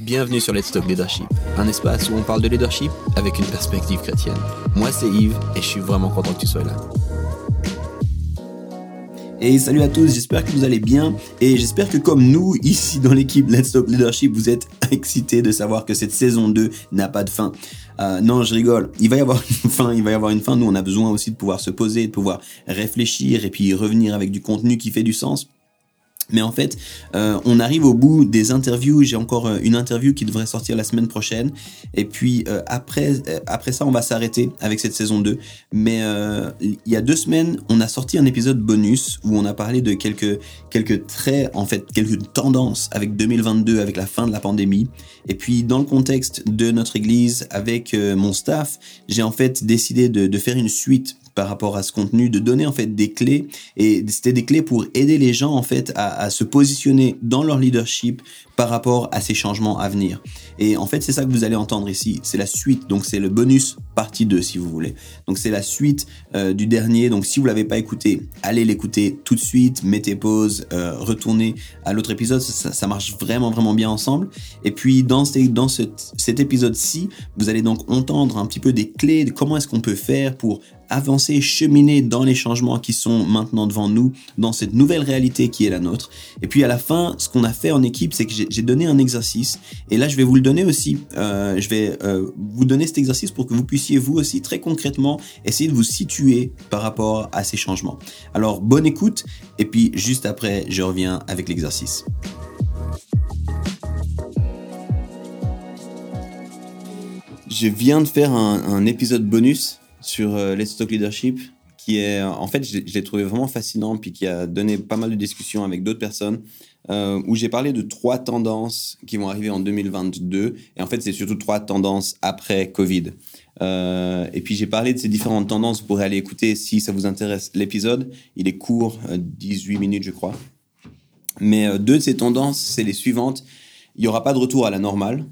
Bienvenue sur Let's Talk Leadership, un espace où on parle de leadership avec une perspective chrétienne. Moi, c'est Yves et je suis vraiment content que tu sois là. Et salut à tous, j'espère que vous allez bien et j'espère que comme nous ici dans l'équipe Let's Talk Leadership, vous êtes excités de savoir que cette saison 2 n'a pas de fin. Euh, non, je rigole. Il va y avoir une fin, il va y avoir une fin. Nous, on a besoin aussi de pouvoir se poser, de pouvoir réfléchir et puis revenir avec du contenu qui fait du sens. Mais en fait, euh, on arrive au bout des interviews. J'ai encore euh, une interview qui devrait sortir la semaine prochaine. Et puis euh, après, après ça, on va s'arrêter avec cette saison 2. Mais il y a deux semaines, on a sorti un épisode bonus où on a parlé de quelques, quelques traits, en fait, quelques tendances avec 2022, avec la fin de la pandémie. Et puis dans le contexte de notre église, avec mon staff, j'ai en fait décidé de, de faire une suite par rapport à ce contenu, de donner en fait des clés et c'était des clés pour aider les gens en fait à, se positionner dans leur leadership par rapport à ces changements à venir. Et en fait, c'est ça que vous allez entendre ici. C'est la suite, donc c'est le bonus partie 2 si vous voulez. Donc c'est la suite euh, du dernier. Donc si vous l'avez pas écouté, allez l'écouter tout de suite, mettez pause, euh, retournez à l'autre épisode. Ça, marche vraiment vraiment bien ensemble. Et puis dans, dans cet épisode-ci, vous allez donc entendre un petit peu des clés de comment est-ce qu'on peut faire pour avancer, cheminer dans les changements qui sont maintenant devant nous, dans cette nouvelle réalité qui est la nôtre. Et puis à la fin, ce qu'on a fait en équipe, c'est que j'ai donné un exercice. Et là, je vais vous le donner aussi. Euh, je vais euh, vous donner cet exercice pour que vous puissiez vous aussi très concrètement essayer de vous situer par rapport à ces changements. Alors bonne écoute. Et puis juste après, je reviens avec l'exercice. Je viens de faire un, un épisode bonus sur euh, Let's Talk Leadership, qui est, en fait, je, l'ai trouvé vraiment fascinant, puis qui a donné pas mal de discussions avec d'autres personnes, euh, où j'ai parlé de trois tendances qui vont arriver en 2022. Et en fait, c'est surtout trois tendances après Covid. Euh, et puis j'ai parlé de ces différentes tendances. Vous pourrez aller écouter si ça vous intéresse l'épisode. Il est court, 18 minutes, je crois. Mais deux de ces tendances, c'est les suivantes. Il n'y aura pas de retour à la normale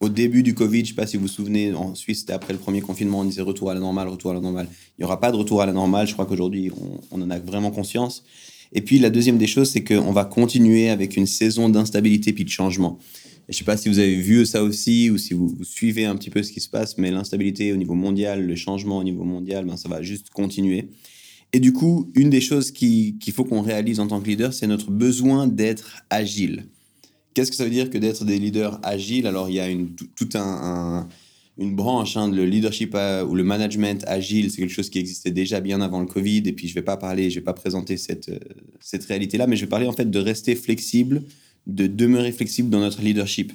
au début du Covid, je ne sais pas si vous vous souvenez, en Suisse, c'était après le premier confinement, on disait retour à la normale, retour à la normale. Il n'y aura pas de retour à la normale. Je crois qu'aujourd'hui, on, en a vraiment conscience. Et puis, la deuxième des choses, c'est qu'on va continuer avec une saison d'instabilité puis de changement. je ne sais pas si vous avez vu ça aussi ou si vous, suivez un petit peu ce qui se passe, mais l'instabilité au niveau mondial, le changement au niveau mondial, ben, ça va juste continuer. Et du coup, une des choses qu'il faut qu'on réalise en tant que leader, c'est notre besoin d'être agile. Qu'est-ce que ça veut dire que d'être des leaders agiles? Alors, il y a une, tout un, une branche, hein, le leadership euh, ou le management agile, c'est quelque chose qui existait déjà bien avant le Covid. Et puis, je ne vais pas parler, je vais pas présenter cette, euh, cette réalité-là, mais je vais parler en fait de rester flexible, de demeurer flexible dans notre leadership.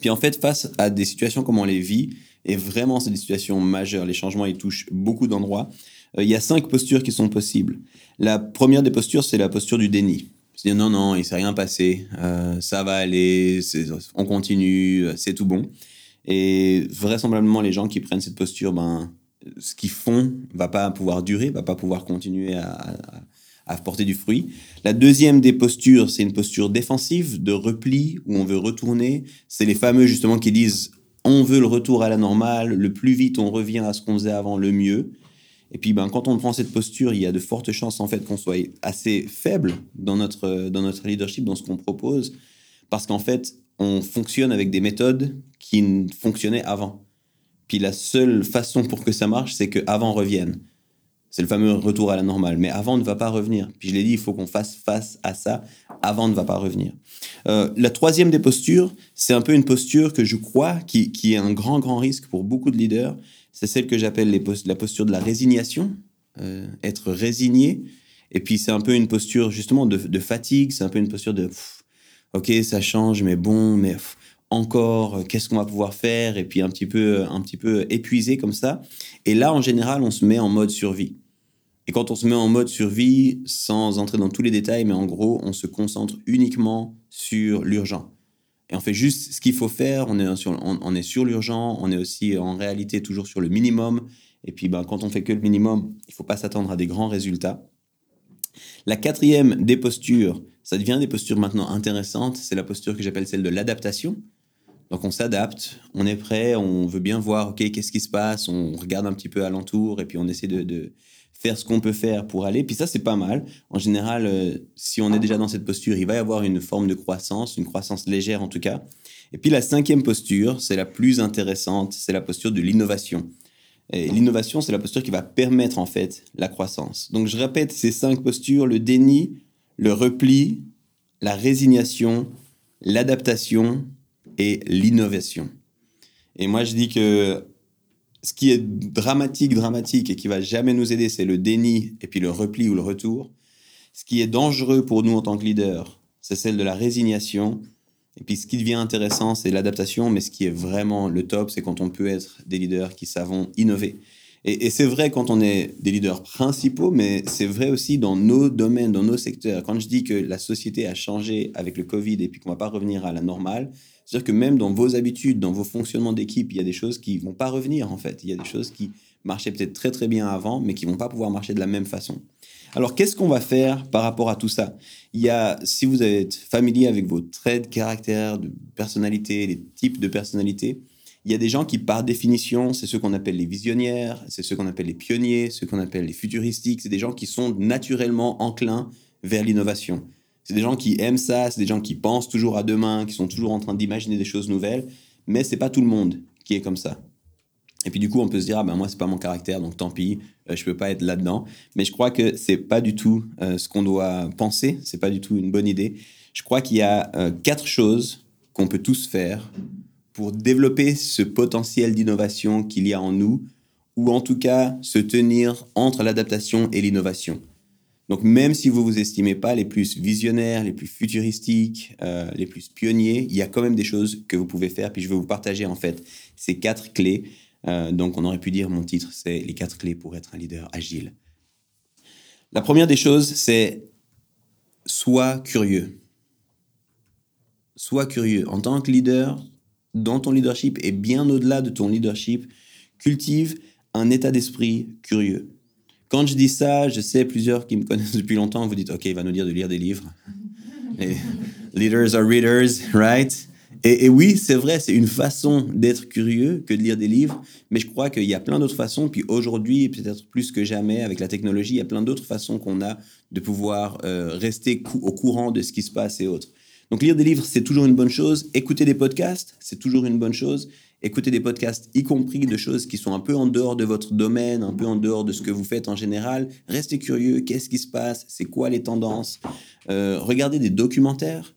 Puis en fait, face à des situations comme on les vit, et vraiment c'est des situations majeures, les changements ils touchent beaucoup d'endroits, euh, il y a cinq postures qui sont possibles. La première des postures, c'est la posture du déni non, non, il s'est rien passé, euh, ça va aller, on continue, c'est tout bon. Et vraisemblablement, les gens qui prennent cette posture, ben, ce qu'ils font va pas pouvoir durer, va pas pouvoir continuer à, à, porter du fruit. La deuxième des postures, c'est une posture défensive, de repli, où on veut retourner. C'est les fameux justement qui disent on veut le retour à la normale, le plus vite on revient à ce qu'on faisait avant, le mieux. Et puis, ben, quand on prend cette posture, il y a de fortes chances en fait qu'on soit assez faible dans notre, dans notre leadership, dans ce qu'on propose, parce qu'en fait, on fonctionne avec des méthodes qui fonctionnaient avant. Puis la seule façon pour que ça marche, c'est que avant revienne. C'est le fameux retour à la normale. Mais avant ne va pas revenir. Puis je l'ai dit, il faut qu'on fasse face à ça. Avant ne va pas revenir. Euh, la troisième des postures, c'est un peu une posture que je crois qui, qui est un grand, grand risque pour beaucoup de leaders c'est celle que j'appelle la posture de la résignation, euh, être résigné. Et puis c'est un peu une posture justement de, fatigue, c'est un peu une posture de ok ça change mais bon mais encore euh, qu'est-ce qu'on va pouvoir faire? Et puis un petit peu un petit peu épuisé comme ça. Et là en général on se met en mode survie. Et quand on se met en mode survie, sans entrer dans tous les détails, mais en gros, on se concentre uniquement sur l'urgent. Et on fait juste ce qu'il faut faire, on est sur, on, sur l'urgent, on est aussi en réalité toujours sur le minimum. Et puis ben, quand on fait que le minimum, il faut pas s'attendre à des grands résultats. La quatrième des postures, ça devient des postures maintenant intéressantes, c'est la posture que j'appelle celle de l'adaptation. Donc on s'adapte, on est prêt, on veut bien voir, ok, qu'est-ce qui se passe, on regarde un petit peu alentour et puis on essaie de, faire ce qu'on peut faire pour aller. Puis ça, c'est pas mal. En général, euh, si on est déjà dans cette posture, il va y avoir une forme de croissance, une croissance légère en tout cas. Et puis la cinquième posture, c'est la plus intéressante, c'est la posture de l'innovation. Et l'innovation, c'est la posture qui va permettre en fait la croissance. Donc je répète ces cinq postures, le déni, le repli, la résignation, l'adaptation et l'innovation. Et moi je dis que ce qui est dramatique, dramatique et qui va jamais nous aider, c'est le déni et puis le repli ou le retour. Ce qui est dangereux pour nous en tant que leader, c'est celle de la résignation. Et puis ce qui devient intéressant, c'est l'adaptation, mais ce qui est vraiment le top, c'est quand on peut être des leaders qui savent innover. Et, c'est vrai quand on est des leaders principaux, mais c'est vrai aussi dans nos domaines, dans nos secteurs. Quand je dis que la société a changé avec le Covid et puis qu'on va pas revenir à la normale, c'est-à-dire que même dans vos habitudes, dans vos fonctionnements d'équipe, il y a des choses qui vont pas revenir en fait. Il y a des choses qui marchaient peut-être très très bien avant, mais qui vont pas pouvoir marcher de la même façon. Alors qu'est-ce qu'on va faire par rapport à tout ça? Il y a, si vous êtes familier avec vos traits de caractère, de personnalité, les types de personnalité, il y a des gens qui, par définition, c'est ceux qu'on appelle les visionnaires, c'est ceux qu'on appelle les pionniers, ceux qu'on appelle les futuristiques, c'est des gens qui sont naturellement enclins vers l'innovation. C'est des gens qui aiment ça, c'est des gens qui pensent toujours à demain, qui sont toujours en train d'imaginer des choses nouvelles, mais c'est pas tout le monde qui est comme ça. Et puis du coup, on peut se dire ah ben moi c'est pas mon caractère, donc tant pis, je euh, je peux pas être là-dedans. Mais je crois que c'est pas du tout euh, ce qu'on doit penser, c'est pas du tout une bonne idée. Je crois qu'il y a euh, quatre choses qu'on peut tous faire pour développer ce potentiel d'innovation qu'il y a en nous, ou en tout cas se tenir entre l'adaptation et l'innovation. Donc même si vous vous estimez pas les plus visionnaires, les plus futuristiques, euh, les plus pionniers, il y a quand même des choses que vous pouvez faire. Puis je vais vous partager en fait ces quatre clés. Euh, donc on aurait pu dire mon titre, c'est les quatre clés pour être un leader agile. La première des choses, c'est sois curieux. Sois curieux. En tant que leader, dans ton leadership et bien au-delà de ton leadership, cultive un état d'esprit curieux. Quand je dis ça, je sais plusieurs qui me connaissent depuis longtemps, vous dites, OK, il va nous dire de lire des livres. leaders are readers, right? Et, oui, c'est vrai, c'est une façon d'être curieux que de lire des livres, mais je crois qu'il y a plein d'autres façons. Puis aujourd'hui, peut-être plus que jamais, avec la technologie, il y a plein d'autres façons qu'on a de pouvoir euh, rester au courant de ce qui se passe et autres. Donc lire des livres, c'est toujours une bonne chose. Écouter des podcasts, c'est toujours une bonne chose écouter des podcasts, y compris de choses qui sont un peu en dehors de votre domaine, un peu en dehors de ce que vous faites en général. Restez curieux, qu'est-ce qui se passe, c'est quoi les tendances? Euh, regardez des documentaires,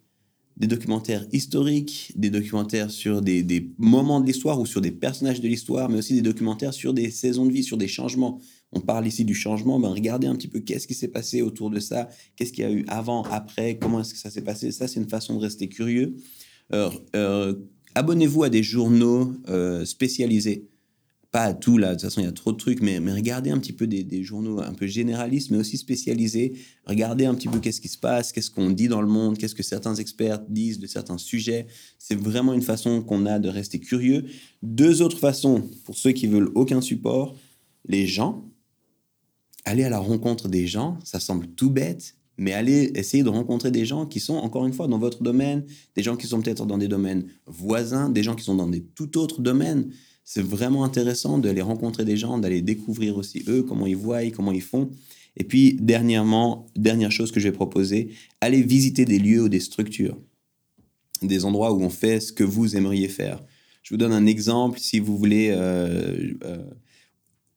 des documentaires historiques, des documentaires sur des, des moments de l'histoire ou sur des personnages de l'histoire, mais aussi des documentaires sur des saisons de vie, sur des changements. On parle ici du changement, ben regardez un petit peu qu'est-ce qui s'est passé autour de ça, qu'est-ce qu'il y a eu avant, après, comment est-ce que ça s'est passé. Ça, c'est une façon de rester curieux. Euh, euh, abonnez-vous à des journaux euh, spécialisés. Pas à tout, là, de toute façon, il y a trop de trucs, mais, mais regardez un petit peu des, journaux un peu généralistes, mais aussi spécialisés. Regardez un petit peu qu'est-ce qui se passe, qu'est-ce qu'on dit dans le monde, qu'est-ce que certains experts disent de certains sujets. C'est vraiment une façon qu'on a de rester curieux. Deux autres façons, pour ceux qui veulent aucun support, les gens. Aller à la rencontre des gens, ça semble tout bête, mais allez essayer de rencontrer des gens qui sont, encore une fois, dans votre domaine, des gens qui sont peut-être dans des domaines voisins, des gens qui sont dans des tout autres domaines. C'est vraiment intéressant d'aller rencontrer des gens, d'aller découvrir aussi eux, comment ils voient, comment ils font. Et puis, dernièrement, dernière chose que je vais proposer, allez visiter des lieux ou des structures, des endroits où on fait ce que vous aimeriez faire. Je vous donne un exemple, si vous voulez euh, euh,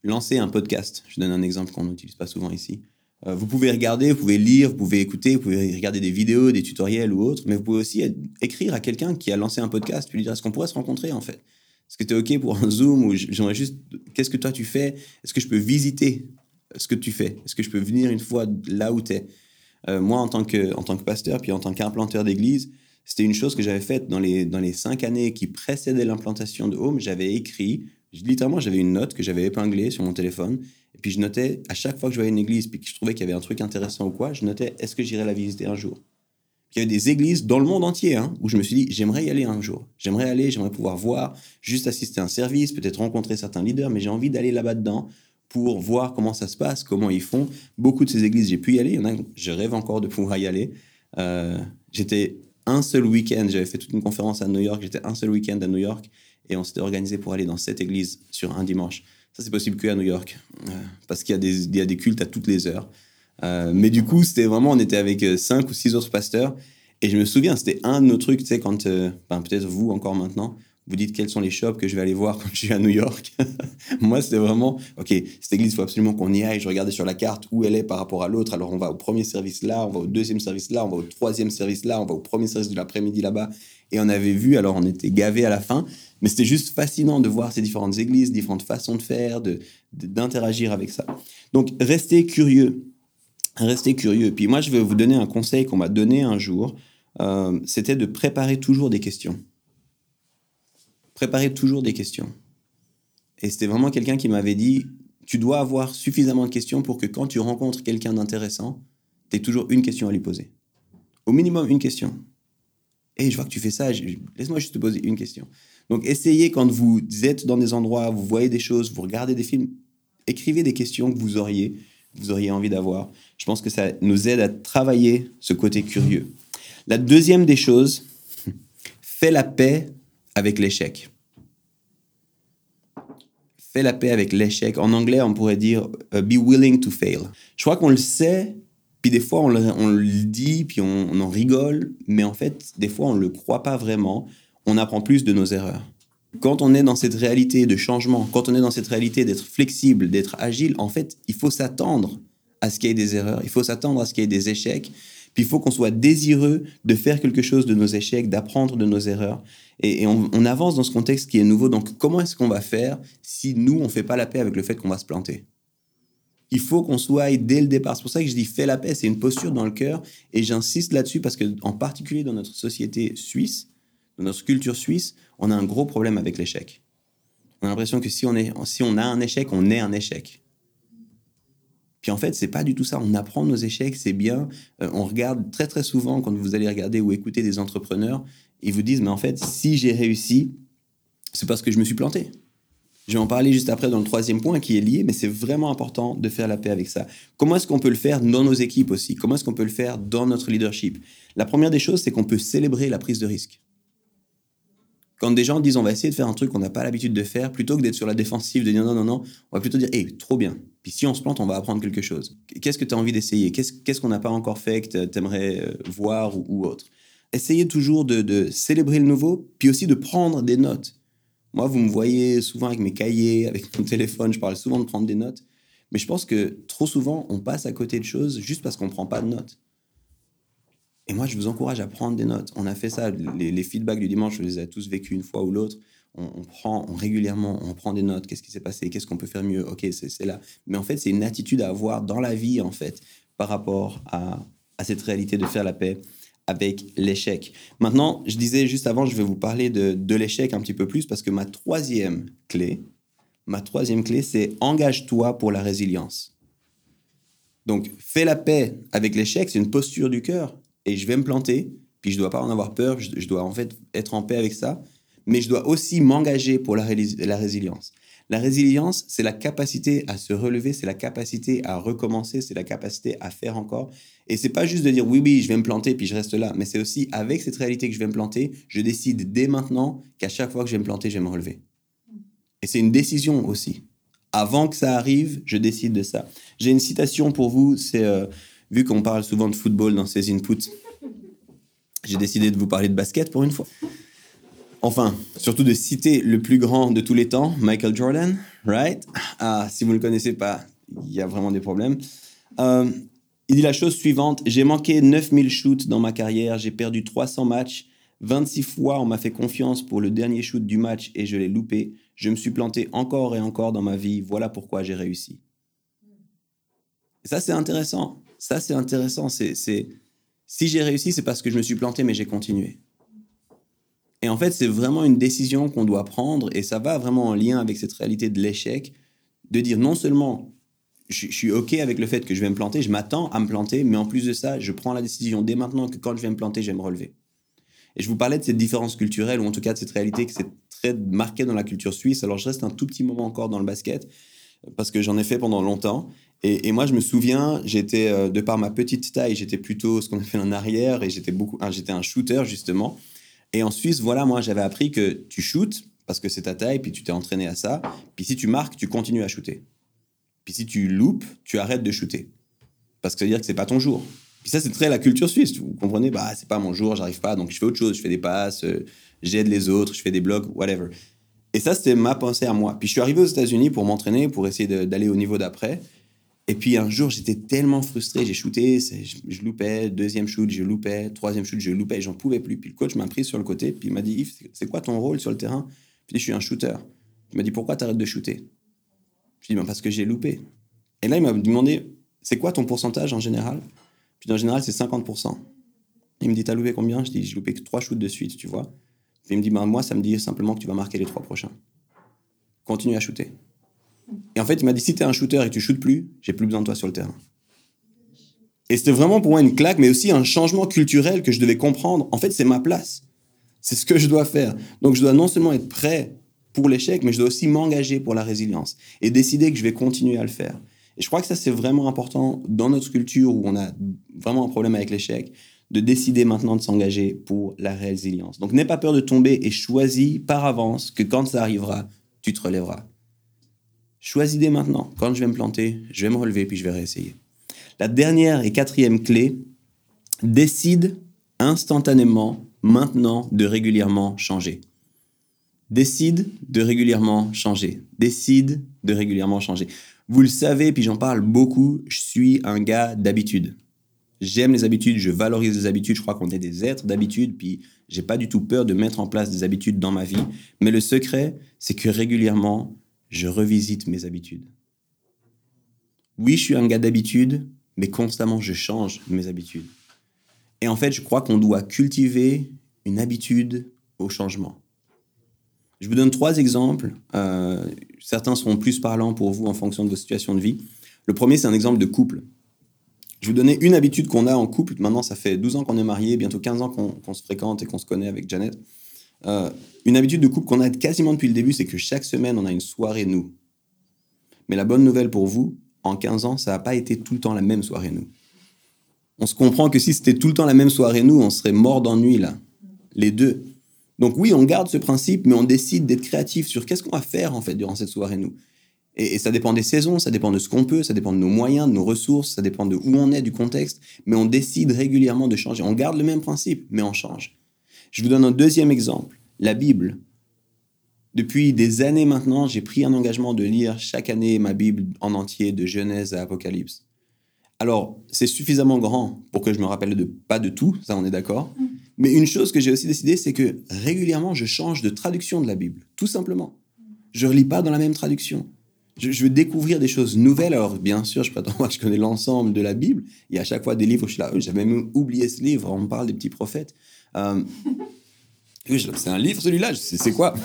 lancer un podcast, je donne un exemple qu'on n'utilise pas souvent ici. Euh, vous pouvez regarder, vous pouvez lire, vous pouvez écouter, vous pouvez regarder des vidéos, des tutoriels ou autres, mais vous pouvez aussi écrire à quelqu'un qui a lancé un podcast, puis lui dire est-ce qu'on pourrait se rencontrer en fait? Est-ce que tu es OK pour un Zoom ou j'aimerais juste qu'est-ce que toi tu fais? Est-ce que je peux visiter ce que tu fais? Est-ce que je peux venir une fois là où tu es euh, Moi, en tant, que, en tant que pasteur, puis en tant qu'implanteur d'église, c'était une chose que j'avais faite dans les, dans les cinq années qui précédaient l'implantation de Home. J'avais écrit, littéralement, j'avais une note que j'avais épinglée sur mon téléphone et puis je notais, à chaque fois que je voyais une église, puis que je trouvais qu'il y avait un truc intéressant ou quoi, je notais, est-ce que j'irais la visiter un jour? Il y avait des églises dans le monde entier hein, où je me suis dit, j'aimerais y aller un jour. J'aimerais aller, j'aimerais pouvoir voir, juste assister à un service, peut-être rencontrer certains leaders, mais j'ai envie d'aller là-bas dedans pour voir comment ça se passe, comment ils font. Beaucoup de ces églises, j'ai pu y aller. Il y en a, je rêve encore de pouvoir y aller. Euh, j'étais un seul week-end, j'avais fait toute une conférence à New York, j'étais un seul week-end à New York et on s'était organisé pour aller dans cette église sur un dimanche. Ça, c'est possible qu'à New York, euh, parce qu'il y, a des- cultes à toutes les heures. Euh, mais du coup, c'était vraiment, on était avec euh, cinq ou six autres pasteurs. Et je me souviens, c'était un de nos trucs, tu sais, quand, ben, peut-être vous encore maintenant, vous dites quels sont les shops que je vais aller voir quand je suis à New York? Moi, c'était vraiment, OK, cette église, il faut absolument qu'on y aille. Je regardais sur la carte où elle est par rapport à l'autre. Alors, on va au premier service là, on va au deuxième service là, on va au troisième service là, on va au premier service de l'après-midi là-bas. Et on avait vu, alors on était gavés à la fin, mais c'était juste fascinant de voir ces différentes églises, différentes façons de faire, de- de- d'interagir avec ça. Donc, restez curieux. Restez curieux. Puis moi, je vais vous donner un conseil qu'on m'a donné un jour. Euh, C'était de préparer toujours des questions. Préparer toujours des questions. Et c'était vraiment quelqu'un qui m'avait dit, tu dois avoir suffisamment de questions pour que quand tu rencontres quelqu'un d'intéressant, tu aies toujours une question à lui poser. Au minimum une question. Et je vois que tu fais ça, laisse-moi juste te poser une question. Donc essayez quand vous êtes dans des endroits, vous voyez des choses, vous regardez des films, écrivez des questions que vous auriez, vous auriez envie d'avoir. Je pense que ça nous aide à travailler ce côté curieux. La deuxième des choses, fais la paix avec l'échec. Fais la paix avec l'échec. En anglais, on pourrait dire uh, be willing to fail. Je crois qu'on le sait, puis des fois on le, on le dit, puis on, on en rigole, mais en fait, des fois on ne le croit pas vraiment. On apprend plus de nos erreurs. Quand on est dans cette réalité de changement, quand on est dans cette réalité d'être flexible, d'être agile, en fait, il faut s'attendre à ce qu'il y ait des erreurs, il faut s'attendre à ce qu'il y ait des échecs, il faut qu'on soit désireux de faire quelque chose de nos échecs, d'apprendre de nos erreurs. Et, on avance dans ce contexte qui est nouveau. Donc, comment est-ce qu'on va faire si nous, on ne fait pas la paix avec le fait qu'on va se planter? Il faut qu'on soit dès le départ. C'est pour ça que je dis fais la paix. C'est une posture dans le cœur. Et j'insiste là-dessus parce que, en particulier dans notre société suisse, dans notre culture suisse, on a un gros problème avec l'échec. On a l'impression que si on, est, si on a un échec, on est un échec. En fait, c'est pas du tout ça. On apprend nos échecs, c'est bien. Euh, on regarde très très souvent quand vous allez regarder ou écouter des entrepreneurs, ils vous disent mais en fait, si j'ai réussi, c'est parce que je me suis planté. Je vais en parler juste après dans le troisième point qui est lié, mais c'est vraiment important de faire la paix avec ça. Comment est-ce qu'on peut le faire dans nos équipes aussi? Comment est-ce qu'on peut le faire dans notre leadership? La première des choses, c'est qu'on peut célébrer la prise de risque. Quand des gens disent on va essayer de faire un truc qu'on n'a pas l'habitude de faire, plutôt que d'être sur la défensive, de dire non, non, non, on va plutôt dire hé, trop bien. Puis si on se plante, on va apprendre quelque chose. Qu'est-ce que tu as envie d'essayer? Qu'est-ce qu'on n'a pas encore fait que tu aimerais euh, voir ou, autre? Essayez toujours de célébrer le nouveau, puis aussi de prendre des notes. Moi, vous me voyez souvent avec mes cahiers, avec mon téléphone, je parle souvent de prendre des notes. Mais je pense que trop souvent, on passe à côté de choses juste parce qu'on ne prend pas de notes. Et moi, je vous encourage à prendre des notes. On a fait ça, les, feedbacks du dimanche, je les ai tous vécus une fois ou l'autre. On, prend régulièrement, on prend des notes. Qu'est-ce qui s'est passé? Qu'est-ce qu'on peut faire mieux? Ok, c'est là. Mais en fait, c'est une attitude à avoir dans la vie, en fait, par rapport à, à cette réalité de faire la paix avec l'échec. Maintenant, je disais juste avant, je vais vous parler de, de l'échec un petit peu plus parce que ma troisième clé, ma troisième clé, c'est engage-toi pour la résilience. Donc, fais la paix avec l'échec, c'est une posture du cœur. Et je vais me planter, puis je dois pas en avoir peur, je, dois en fait être en paix avec ça. Mais je dois aussi m'engager pour la, la résilience. La résilience, c'est la capacité à se relever, c'est la capacité à recommencer, c'est la capacité à faire encore. Et c'est pas juste de dire oui, oui, je vais me planter, puis je reste là. Mais c'est aussi avec cette réalité que je vais me planter, je décide dès maintenant qu'à chaque fois que je vais me planter, je vais me relever. Et c'est une décision aussi. Avant que ça arrive, je décide de ça. J'ai une citation pour vous, c'est euh, vu qu'on parle souvent de football dans ces inputs, j'ai décidé de vous parler de basket pour une fois. Enfin, surtout de citer le plus grand de tous les temps, Michael Jordan, right? Ah, si vous ne le connaissez pas, il y a vraiment des problèmes. Euh, il dit la chose suivante, j'ai manqué 9000 shoots dans ma carrière, j'ai perdu 300 matchs, 26 fois on m'a fait confiance pour le dernier shoot du match et je l'ai loupé. Je me suis planté encore et encore dans ma vie, voilà pourquoi j'ai réussi. Ça, c'est intéressant. Ça, c'est intéressant. C'est, c'est... Si j'ai réussi, c'est parce que je me suis planté, mais j'ai continué. Et en fait, c'est vraiment une décision qu'on doit prendre, et ça va vraiment en lien avec cette réalité de l'échec, de dire non seulement je, je, suis OK avec le fait que je vais me planter, je m'attends à me planter, mais en plus de ça, je prends la décision dès maintenant que quand je vais me planter, je vais me relever. Et je vous parlais de cette différence culturelle, ou en tout cas de cette réalité que c'est très marqué dans la culture suisse. Alors je reste un tout petit moment encore dans le basket, parce que j'en ai fait pendant longtemps. Et, moi, je me souviens, j'étais, euh, de par ma petite taille, j'étais plutôt ce qu'on appelle un arrière, et j'étais beaucoup, j'étais un shooter, justement. Et en Suisse, voilà, moi, j'avais appris que tu shootes, parce que c'est ta taille, puis tu t'es entraîné à ça. Puis si tu marques, tu continues à shooter. Puis si tu loupes, tu arrêtes de shooter. Parce que ça veut dire que c'est pas ton jour. Puis ça, c'est très la culture suisse. Vous comprenez Bah, c'est pas mon jour, j'arrive pas, donc je fais autre chose. Je fais des passes, euh, j'aide les autres, je fais des blogs, whatever. Et ça, c'était ma pensée à moi. Puis je suis arrivé aux États-Unis pour m'entraîner, pour essayer d'aller au niveau d'après. Et puis un jour, j'étais tellement frustré, j'ai shooté, je, loupais, deuxième shoot, je loupais, troisième shoot, je loupais, j'en pouvais plus. Puis le coach m'a pris sur le côté, puis il m'a dit Yves, c'est quoi ton rôle sur le terrain? Puis je suis un shooter. Il m'a dit pourquoi tu arrêtes de shooter? Je lui ai dit parce que j'ai loupé. Et là, il m'a demandé c'est quoi ton pourcentage en général? Puis en général, c'est 50%. Il me dit t'as loupé combien? Je dis j'ai loupé trois shoots de suite, tu vois. Il me dit ben, moi, ça me dit simplement que tu vas marquer les trois prochains. Continue à shooter. Et en fait, il m'a dit si tu es un shooter et que tu shootes plus, j'ai plus besoin de toi sur le terrain. Et c'était vraiment pour moi une claque, mais aussi un changement culturel que je devais comprendre. En fait, c'est ma place. C'est ce que je dois faire. Donc, je dois non seulement être prêt pour l'échec, mais je dois aussi m'engager pour la résilience et décider que je vais continuer à le faire. Et je crois que ça, c'est vraiment important dans notre culture où on a vraiment un problème avec l'échec, de décider maintenant de s'engager pour la résilience. Donc, n'aie pas peur de tomber et choisis par avance que quand ça arrivera, tu te relèveras. Choisis dès maintenant. Quand je vais me planter, je vais me relever puis je vais réessayer. La dernière et quatrième clé, décide instantanément, maintenant, de régulièrement changer. Décide de régulièrement changer. Décide de régulièrement changer. Vous le savez, puis j'en parle beaucoup, je suis un gars d'habitude. J'aime les habitudes, je valorise les habitudes, je crois qu'on est des êtres d'habitude, puis j'ai pas du tout peur de mettre en place des habitudes dans ma vie. Mais le secret, c'est que régulièrement, je revisite mes habitudes. Oui, je suis un gars d'habitude, mais constamment je change mes habitudes. Et en fait, je crois qu'on doit cultiver une habitude au changement. Je vous donne trois exemples. Euh, certains seront plus parlants pour vous en fonction de vos situations de vie. Le premier, c'est un exemple de couple. Je vais vous donner une habitude qu'on a en couple. Maintenant, ça fait 12 ans qu'on est mariés, bientôt 15 ans qu'on se fréquente et qu'on se connaît avec Janet. Euh, une habitude de couple qu'on a quasiment depuis le début, c'est que chaque semaine, on a une soirée nous. Mais la bonne nouvelle pour vous, en 15 ans, ça n'a pas été tout le temps la même soirée nous. On se comprend que si c'était tout le temps la même soirée nous, on serait mort d'ennui là, les deux. Donc oui, on garde ce principe, mais on décide d'être créatif sur qu'est-ce qu'on va faire en fait durant cette soirée nous. Et, et ça dépend des saisons, ça dépend de ce qu'on peut, ça dépend de nos moyens, de nos ressources, ça dépend de où on est, du contexte, mais on décide régulièrement de changer. On garde le même principe, mais on change. Je vous donne un deuxième exemple, la Bible. Depuis des années maintenant, j'ai pris un engagement de lire chaque année ma Bible en entier, de Genèse à Apocalypse. Alors, c'est suffisamment grand pour que je me rappelle de pas de tout, ça on est d'accord. Mm. Mais une chose que j'ai aussi décidé, c'est que régulièrement, je change de traduction de la Bible, tout simplement. Je ne relis pas dans la même traduction. Je, veux découvrir des choses nouvelles. Alors, bien sûr, je prétends moi, je connais l'ensemble de la Bible. Il y a à chaque fois des livres où je suis là, j'avais même oublié ce livre, on parle des petits prophètes. Euh, c'est un livre celui-là, c'est quoi?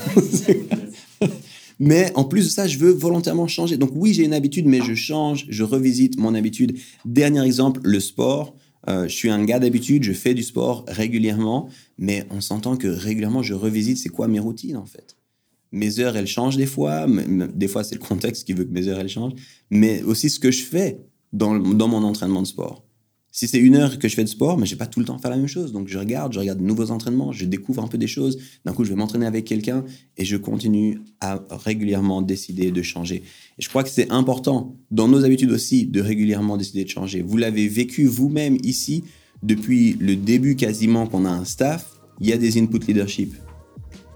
Mais en plus de ça, je veux volontairement changer. Donc oui, j'ai une habitude, mais je change, je revisite mon habitude. Dernier exemple, le sport. Euh, je suis un gars d'habitude, je fais du sport régulièrement, mais on s'entend que régulièrement, je revisite c'est quoi mes routines en fait? Mes heures, elles changent des fois. Des fois, c'est le contexte qui veut que mes heures, elles changent. Mais aussi ce que je fais dans, mon entraînement de sport. Si c'est une heure que je fais de sport, mais j'ai pas tout le temps faire la même chose. Donc je regarde, je regarde de nouveaux entraînements, je découvre un peu des choses. D'un coup, je vais m'entraîner avec quelqu'un et je continue à régulièrement décider de changer. Et je crois que c'est important dans nos habitudes aussi de régulièrement décider de changer. Vous l'avez vécu vous-même ici depuis le début quasiment qu'on a un staff. Il y a des input leadership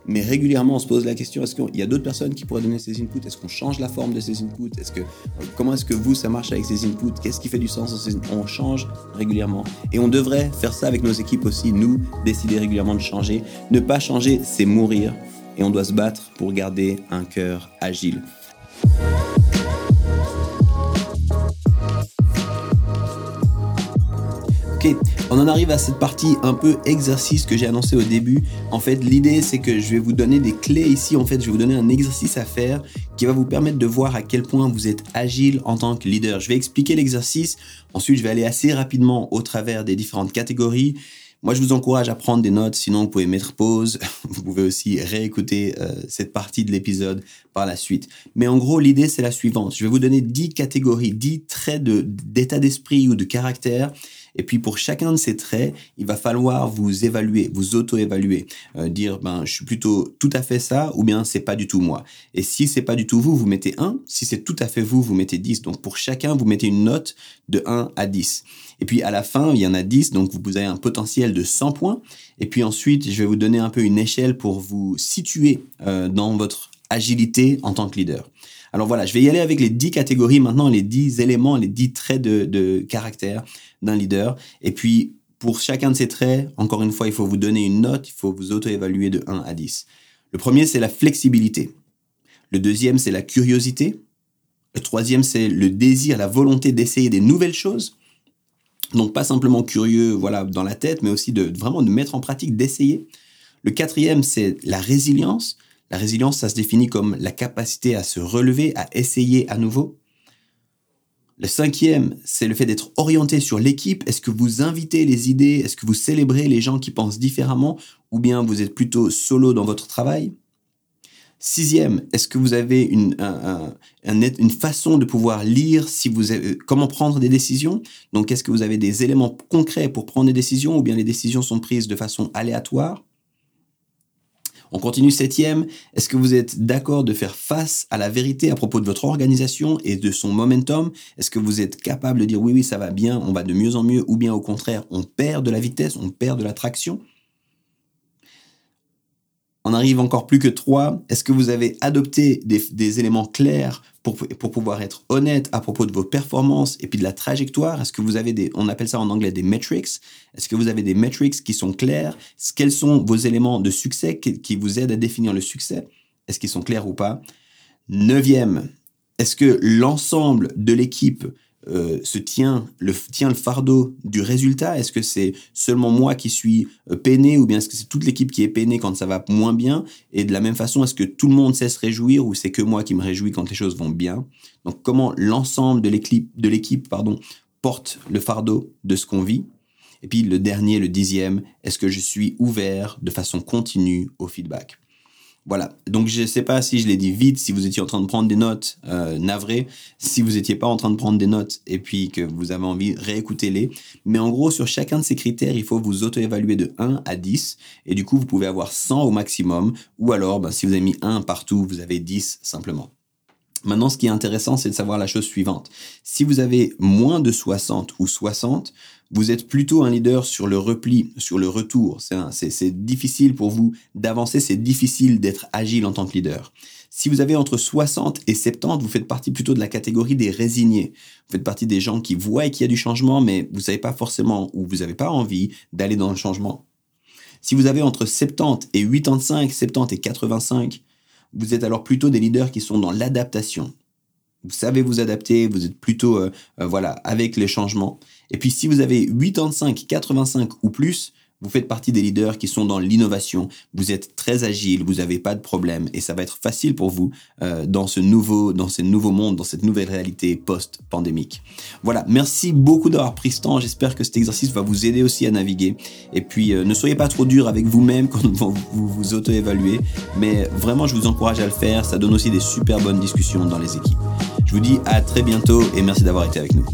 mais régulièrement on se pose la question est-ce qu'il y a d'autres personnes qui pourraient donner ces inputs? Est-ce qu'on change la forme de ces inputs? Est-ce que comment est-ce que vous ça marche avec ces inputs? Qu'est-ce qui fait du sens On change régulièrement et on devrait faire ça avec nos équipes aussi. Nous décider régulièrement de changer. Ne pas changer, c'est mourir et on doit se battre pour garder un cœur agile. Ok, on en arrive à cette partie un peu exercice que j'ai annoncé au début. En fait, l'idée c'est que je vais vous donner des clés ici. En fait, je vais vous donner un exercice à faire qui va vous permettre de voir à quel point vous êtes agile en tant que leader. Je vais expliquer l'exercice. Ensuite, je vais aller assez rapidement au travers des différentes catégories. Moi, je vous encourage à prendre des notes, sinon vous pouvez mettre pause. Vous pouvez aussi réécouter euh, cette partie de l'épisode par la suite. Mais en gros, l'idée, c'est la suivante. Je vais vous donner 10 catégories, 10 traits d'état d'esprit ou de caractère Et puis pour chacun de ces traits, il va falloir vous évaluer, vous auto-évaluer, euh, dire ben je suis plutôt tout à fait ça ou bien c'est pas du tout moi. Et si c'est pas du tout vous, vous mettez 1, si c'est tout à fait vous, vous mettez 10. Donc pour chacun, vous mettez une note de 1 à 10. Et puis à la fin, il y en a 10, donc vous avez un potentiel de 100 points. Et puis ensuite, je vais vous donner un peu une échelle pour vous situer euh, dans votre agilité en tant que leader. Alors voilà, je vais y aller avec les 10 catégories maintenant, les 10 éléments, les 10 traits de, caractère d'un leader. Et puis, pour chacun de ces traits, encore une fois, il faut vous donner une note, il faut vous auto-évaluer de 1 à 10. Le premier, c'est la flexibilité. Le deuxième, c'est la curiosité. Le troisième, c'est le désir, la volonté d'essayer des nouvelles choses. Donc pas simplement curieux, voilà, dans la tête, mais aussi de vraiment de mettre en pratique, d'essayer. Le quatrième, c'est la résilience. La résilience, ça se définit comme la capacité à se relever, à essayer à nouveau. Le cinquième, c'est le fait d'être orienté sur l'équipe. Est-ce que vous invitez les idées? Est-ce que vous célébrez les gens qui pensent différemment? Ou bien vous êtes plutôt solo dans votre travail? Sixième, est-ce que vous avez une, façon de pouvoir lire comment prendre des décisions? Donc, est-ce que vous avez des éléments concrets pour prendre des décisions? Ou bien les décisions sont prises de façon aléatoire? On continue septième. Est-ce que vous êtes d'accord de faire face à la vérité à propos de votre organisation et de son momentum? Est-ce que vous êtes capable de dire oui, oui, ça va bien, on va de mieux en mieux, ou bien au contraire, on perd de la vitesse, on perd de la traction on arrive encore plus que trois. Est-ce que vous avez adopté des, éléments clairs pour, pour, pouvoir être honnête à propos de vos performances et puis de la trajectoire? Est-ce que vous avez des, on appelle ça en anglais des metrics. Est-ce que vous avez des metrics qui sont clairs? Quels sont vos éléments de succès qui, qui vous aident à définir le succès? Est-ce qu'ils sont clairs ou pas? Neuvième, est-ce que l'ensemble de l'équipe euh, se tient le, tient le fardeau du résultat? Est-ce que c'est seulement moi qui suis euh, peiné ou bien est-ce que c'est toute l'équipe qui est peinée quand ça va moins bien? Et de la même façon, est-ce que tout le monde sait se réjouir ou c'est que moi qui me réjouis quand les choses vont bien? Donc comment l'ensemble de l'équipe, de l'équipe pardon, porte le fardeau de ce qu'on vit? Et puis le dernier, le dixième, est-ce que je suis ouvert de façon continue au feedback? Voilà. Donc je ne sais pas si je l'ai dit vite, si vous étiez en train de prendre des notes, euh, navré. Si vous n'étiez pas en train de prendre des notes et puis que vous avez envie, réécoutez-les. Mais en gros, sur chacun de ces critères, il faut vous auto-évaluer de 1 à 10. Et du coup, vous pouvez avoir 100 au maximum. Ou alors, ben, si vous avez mis 1 partout, vous avez 10 simplement. Maintenant, ce qui est intéressant, c'est de savoir la chose suivante. Si vous avez moins de 60 ou 60, vous êtes plutôt un leader sur le repli, sur le retour. C'est difficile pour vous d'avancer, c'est difficile d'être agile en tant que leader. Si vous avez entre 60 et 70, vous faites partie plutôt de la catégorie des résignés. Vous faites partie des gens qui voient qu'il y a du changement, mais vous savez pas forcément ou vous n'avez pas envie d'aller dans le changement. Si vous avez entre 70 et 85, 70 et 85, vous êtes alors plutôt des leaders qui sont dans l'adaptation. Vous savez vous adapter, vous êtes plutôt euh, euh, voilà avec les changements. Et puis si vous avez 85, 85 ou plus, vous faites partie des leaders qui sont dans l'innovation. Vous êtes très agile, vous n'avez pas de problème et ça va être facile pour vous euh, dans ce nouveau, dans ce monde, dans cette nouvelle réalité post-pandémique. Voilà, merci beaucoup d'avoir pris ce temps. J'espère que cet exercice va vous aider aussi à naviguer. Et puis, euh, ne soyez pas trop dur avec vous-même quand vous vous, vous auto-évaluez, mais vraiment, je vous encourage à le faire. Ça donne aussi des super bonnes discussions dans les équipes. Je vous dis à très bientôt et merci d'avoir été avec nous.